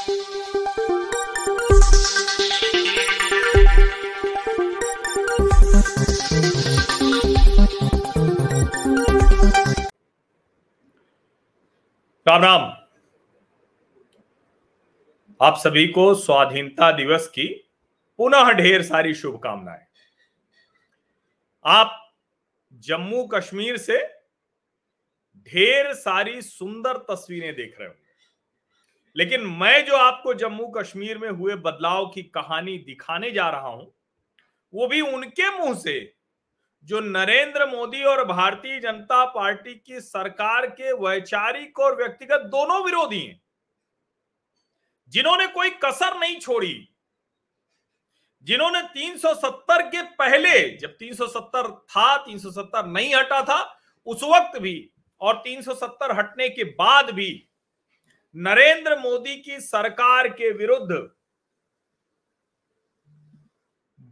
राम राम आप सभी को स्वाधीनता दिवस की पुनः ढेर सारी शुभकामनाएँ। आप जम्मू कश्मीर से ढेर सारी सुंदर तस्वीरें देख रहे हो लेकिन मैं जो आपको जम्मू कश्मीर में हुए बदलाव की कहानी दिखाने जा रहा हूँ, वो भी उनके मुँह से। जो नरेंद्र मोदी और भारतीय जनता पार्टी की सरकार के वैचारिक और व्यक्तिगत दोनों विरोधी हैं, जिन्होंने कोई कसर नहीं छोड़ी। जिन्होंने 370 के पहले, जब 370 था 370 नहीं हटा था, उस वक्त भी और 370 हटने के बाद भी नरेंद्र मोदी की सरकार के विरुद्ध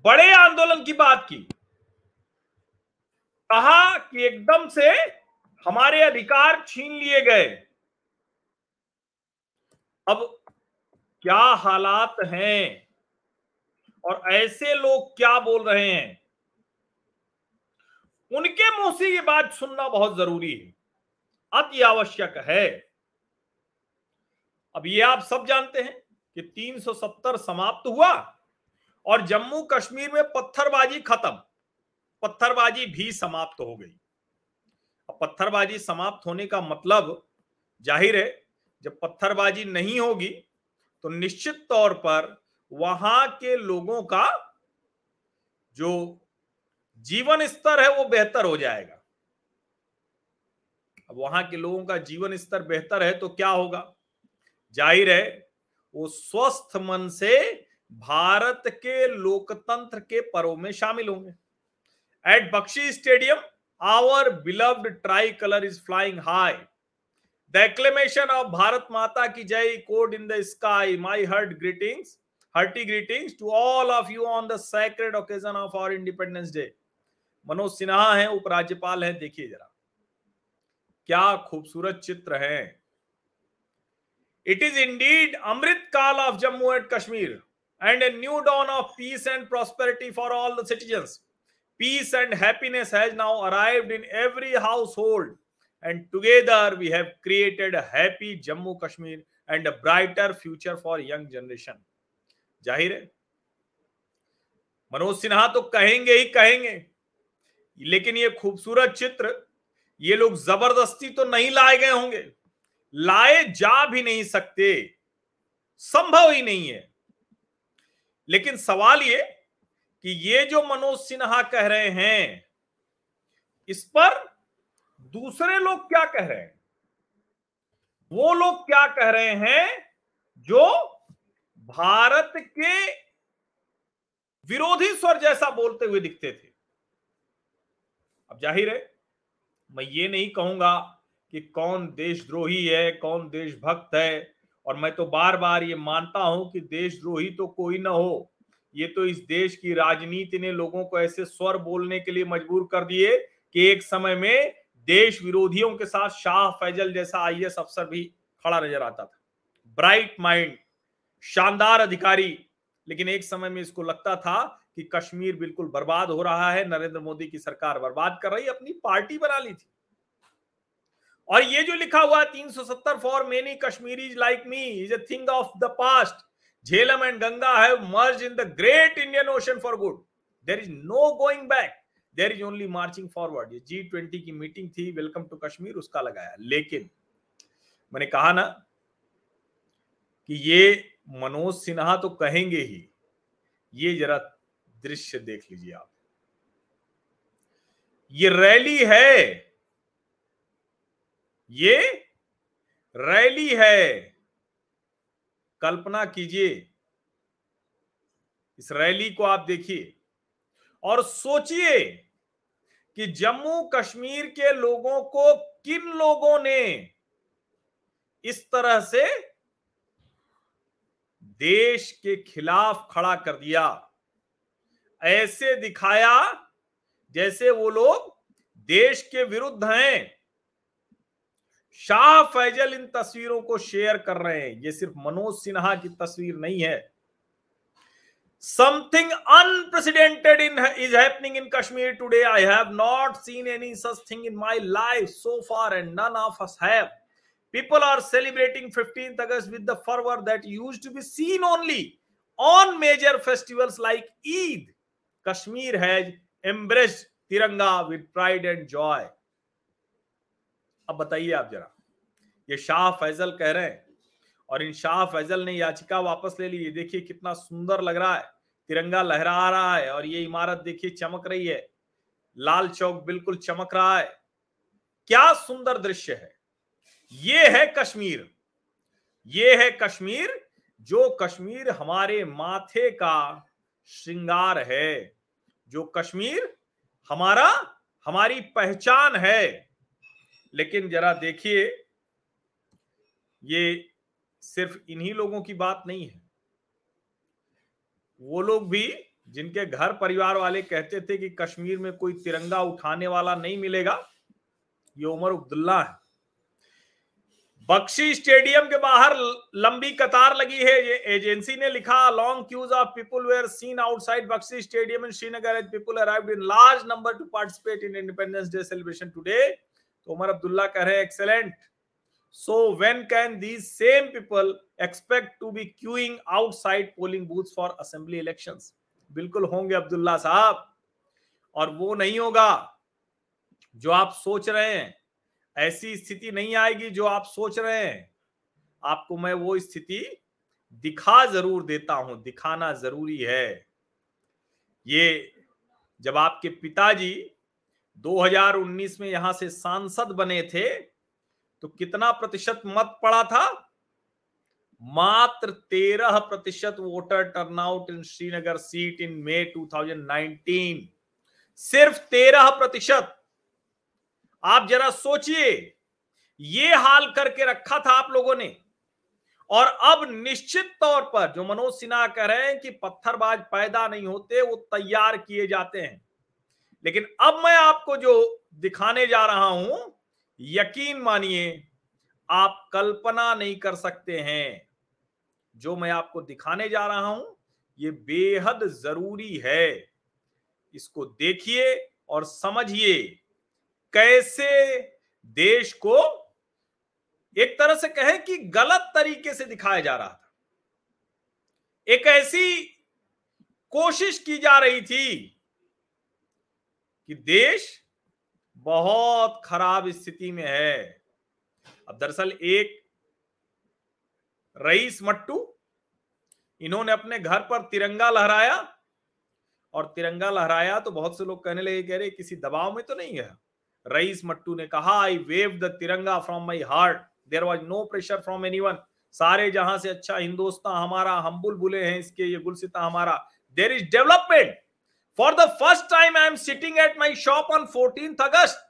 बड़े आंदोलन की बात की। कहा कि एकदम से हमारे अधिकार छीन लिए गए। अब क्या हालात हैं? और ऐसे लोग क्या बोल रहे हैं? उनके मुँह से ये बात सुनना बहुत ज़रूरी है। अति आवश्यक है। अब ये आप सब जानते हैं कि 370 समाप्त हुआ और जम्मू कश्मीर में पत्थरबाजी खत्म। पत्थरबाजी भी समाप्त हो गई। अब पत्थरबाजी समाप्त होने का मतलब ज़ाहिर है, जब पत्थरबाजी नहीं होगी तो निश्चित तौर पर वहाँ के लोगों का जो जीवन स्तर है वो बेहतर हो जाएगा। अब वहाँ के लोगों का जीवन स्तर बेहतर है तो क्या होगा? ज़ाहिर है, वो स्वस्थ मन से भारत के लोकतंत्र के पर्व में शामिल होंगे। At Bakshi stadium our beloved tri colour is flying high the acclamation of Bharat Mata की jai echoed in the sky my hearty greetings hearty greetings to all of you on the sacred occasion of our independence day. Manoj Sinha है उपराज्यपाल हैं, देखिए जरा। क्या खूबसूरत चित्र है। It is indeed Amrit Kaal of Jammu and Kashmir and a new dawn of peace and prosperity for all the citizens peace and happiness has now arrived in every household and together we have created happy Jammu Kashmir and a brighter future for young generation. ज़ाहिर है मनोज सिन्हा तो कहेंगे ही कहेंगे, लेकिन ये खूबसूरत चित्र, ये लोग ज़बरदस्ती तो नहीं लाए गए होंगे। लाए जा भी नहीं सकते। संभव ही नहीं है। लेकिन सवाल ये कि ये जो मनोज सिन्हा कह रहे हैं, इस पर दूसरे लोग क्या कह रहे हैं? वो लोग क्या कह रहे हैं जो भारत के विरोधी स्वर जैसा बोलते हुए दिखते थे। अब ज़ाहिर है, मैं ये नहीं कहूँगा कि कौन देशद्रोही है, कौन देशभक्त है? और मैं तो बार बार ये मानता हूँ कि देशद्रोही तो कोई ना हो। ये तो इस देश की राजनीति ने लोगों को ऐसे स्वर बोलने के लिए मजबूर कर दिए कि एक समय में देश विरोधियों के साथ शाह फैजल जैसा आई अफसर भी खड़ा नज़र आता था। ब्राइट माइंड, शानदार अधिकारी। लेकिन एक समय में इसको लगता था कि कश्मीर बिल्कुल बर्बाद हो रहा है, नरेंद्र मोदी की सरकार बर्बाद कर रही अपनी पार्टी बना ली थी। और ये जो लिखा हुआ है 370 for many Kashmiri like me is a thing of the past Jhelum and Ganga have merge in the great Indian ocean for good there is no going back there is only marching forward ये G twenty की meeting थी welcome to Kashmir उसका लगाया। लेकिन, मैंने कहा ना कि ये मनोज सिन्हा तो कहेंगे ही। ये जरा दृश्य देख लीजिए आप। ये रैली है ये रैली है। कल्पना कीजिए, इस रैली को आप देखिए और सोचिए कि जम्मू कश्मीर के लोगों को किन लोगों ने इस तरह से देश के खिलाफ खड़ा कर दिया। ऐसे दिखाया जैसे वो लोग देश के विरुद्ध हैं। शाह फैजल इन तस्वीरों को शेयर कर रहे हैं। ये सिर्फ़ मनोज सिन्हा की तस्वीर नहीं है। Something unprecedented in is happening in Kashmir today I have not seen any such thing in my life so far and none of us have people are celebrating 15th August with the fervour that used to be seen only on major festivals like Eid Kashmir has embraced Tiranga with pride and joy अब बताइए आप जरा। ये शाह फैजल कह रहे हैं, और इन शाह फैजल ने याचिका वापस ले ली। देखिए कितना सुंदर लग रहा है। तिरंगा लहरा रहा है, और ये इमारत देखिए चमक रही है। लाल चौक बिल्कुल चमक रहा है। क्या सुंदर दृश्य है। ये है कश्मीर। ये है कश्मीर, जो कश्मीर हमारे माथे का श्रृंगार है। जो कश्मीर हमारा, हमारी पहचान है। लेकिन जरा देखिए, ये सिर्फ़ इन्हीं लोगों की बात नहीं है। वो लोग भी जिनके घर परिवार वाले कहते थे कि कश्मीर में कोई तिरंगा उठाने वाला नहीं मिलेगा, ये उमर अब्दुल्ला है। बख्शी स्टेडियम के बाहर लंबी कतार लगी है, ये एजेंसी ने लिखा long queues of people were seen outside Bakshi stadium in Srinagar as people arrived in large number to participate in independence day celebration today तो उमर अब्दुल्ला कह रहे हैं excellent so when can these same people expect to be queuing outside polling booth for assembly elections बिल्कुल होंगे अब्दुल्ला साहब। और वो नहीं होगा जो आप सोच रहे हैं। ऐसी स्थिति नहीं आएगी जो आप सोच रहे हैं। आपको मैं वो स्थिति दिखा ज़रूर देता हूँ, दिखाना ज़रूरी है। ये जब आपके पिताजी 2019 में यहाँ से सांसद बने थे तो कितना प्रतिशत मत पड़ा था? मात्र तेरह प्रतिशत voter turnout in Srinagar seat in May 2019 सिर्फ़ तेरह प्रतिशत। आप जरा सोचिए, ये हाल करके रखा था आप लोगों ने। और अब निश्चित तौर पर जो मनोज सिन्हा कह रहे हैं कि पत्थरबाज पैदा नहीं होते, वो तैयार किए जाते हैं। लेकिन अब मैं आपको जो दिखाने जा रहा हूँ, यकीन मानिए, आप कल्पना नहीं कर सकते हैं। जो मैं आपको दिखाने जा रहा हूँ, ये बेहद ज़रूरी है। इसको देखिए और समझिए कैसे देश को एक तरह से कहे कि गलत तरीके से दिखाया जा रहा था। एक ऐसी कोशिश की जा रही थी कि देश बहुत खराब स्थिति में है। अब दरअसल एक रईस मट्टू, इन्होंने अपने घर पर तिरंगा लहराया और तिरंगा लहराया तो बहुत से लोग कहने लगे कह रहे किसी दबाव में तो नहीं है। रईस मट्टू ने कहा I wave the tiranga from my heart there was no pressure from anyone सारे जहाँ से अच्छा हिंदुस्तान हमारा, हम बुलबुले हैं इसके, ये गुलसिता हमारा। There is development for the first time I am sitting at my shop on fourteen August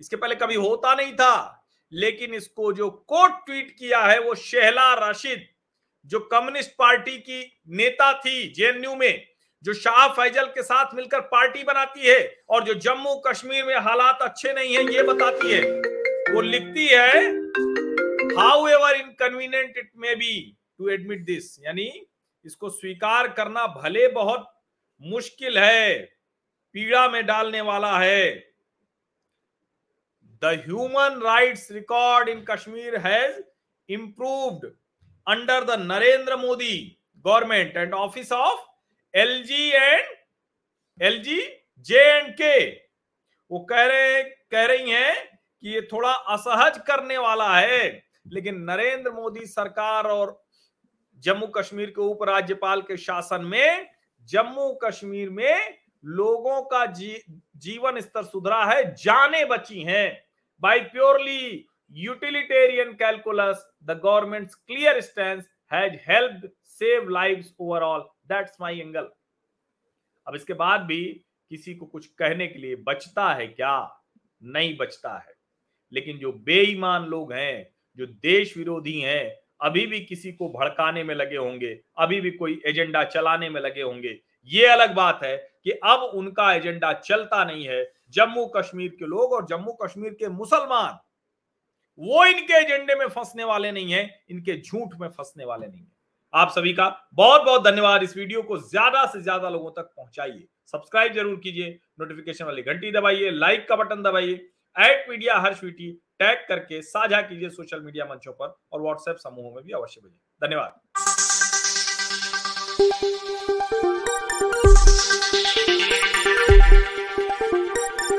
इसके पहले कभी होता नहीं था, लेकिन इसको जो कोट ट्वीट किया है, वो शहला राशिद, जो कम्युनिस्ट पार्टी की नेता थी जेएनयू में, जो शाह फैजल के साथ मिलकर पार्टी बनाती है और जो जम्मू कश्मीर में हालात अच्छे नहीं है, ये बताती है। वो लिखती है however inconvenient it may be to admit this यानी इसको स्वीकार करना भले बहुत मुश्किल है, पीड़ा में डालने वाला है। The human rights record in Kashmir has improved under the Narendra Modi government and office of L G and L G J and K वो कह रहे कह रही हैं कि ये थोड़ा असहज करने वाला है, लेकिन नरेंद्र मोदी सरकार और जम्मू कश्मीर के उपराज्यपाल के शासन में जम्मू कश्मीर में लोगों का जी, जीवन स्तर सुधरा है जाने बची हैं। By purely utilitarian calculus the government clear stand has helped save lives overall that's my angle अब इसके बाद भी किसी को कुछ कहने के लिए बचता है क्या? नहीं बचता है। लेकिन जो बेईमान लोग हैं जो देश विरोधी हैं अभी भी किसी को भड़काने में लगे होंगे, अभी भी कोई एजेंडा चलाने में लगे होंगे। ये अलग बात है कि अब उनका एजेंडा चलता नहीं है जम्मू कश्मीर के लोग और जम्मू कश्मीर के मुसलमान। वो इनके एजेंडे में फंसने वाले नहीं है, इनके झूठ में फंसने वाले नहीं है। आप सभी का बहुत बहुत धन्यवाद इस वीडियो को ज़्यादा से ज़्यादा लोगों तक पहुंचाइए। सब्सक्राइब ज़रूर कीजिए, नोटिफिकेशन वाली घंटी दबाइए, लाइक का बटन दबाइए एट मीडिया हर स्वीटी टैग करके साझा कीजिए सोशल मीडिया मंचों पर और व्हाट्सएप समूहों में भी अवश्य भेजिए धन्यवाद।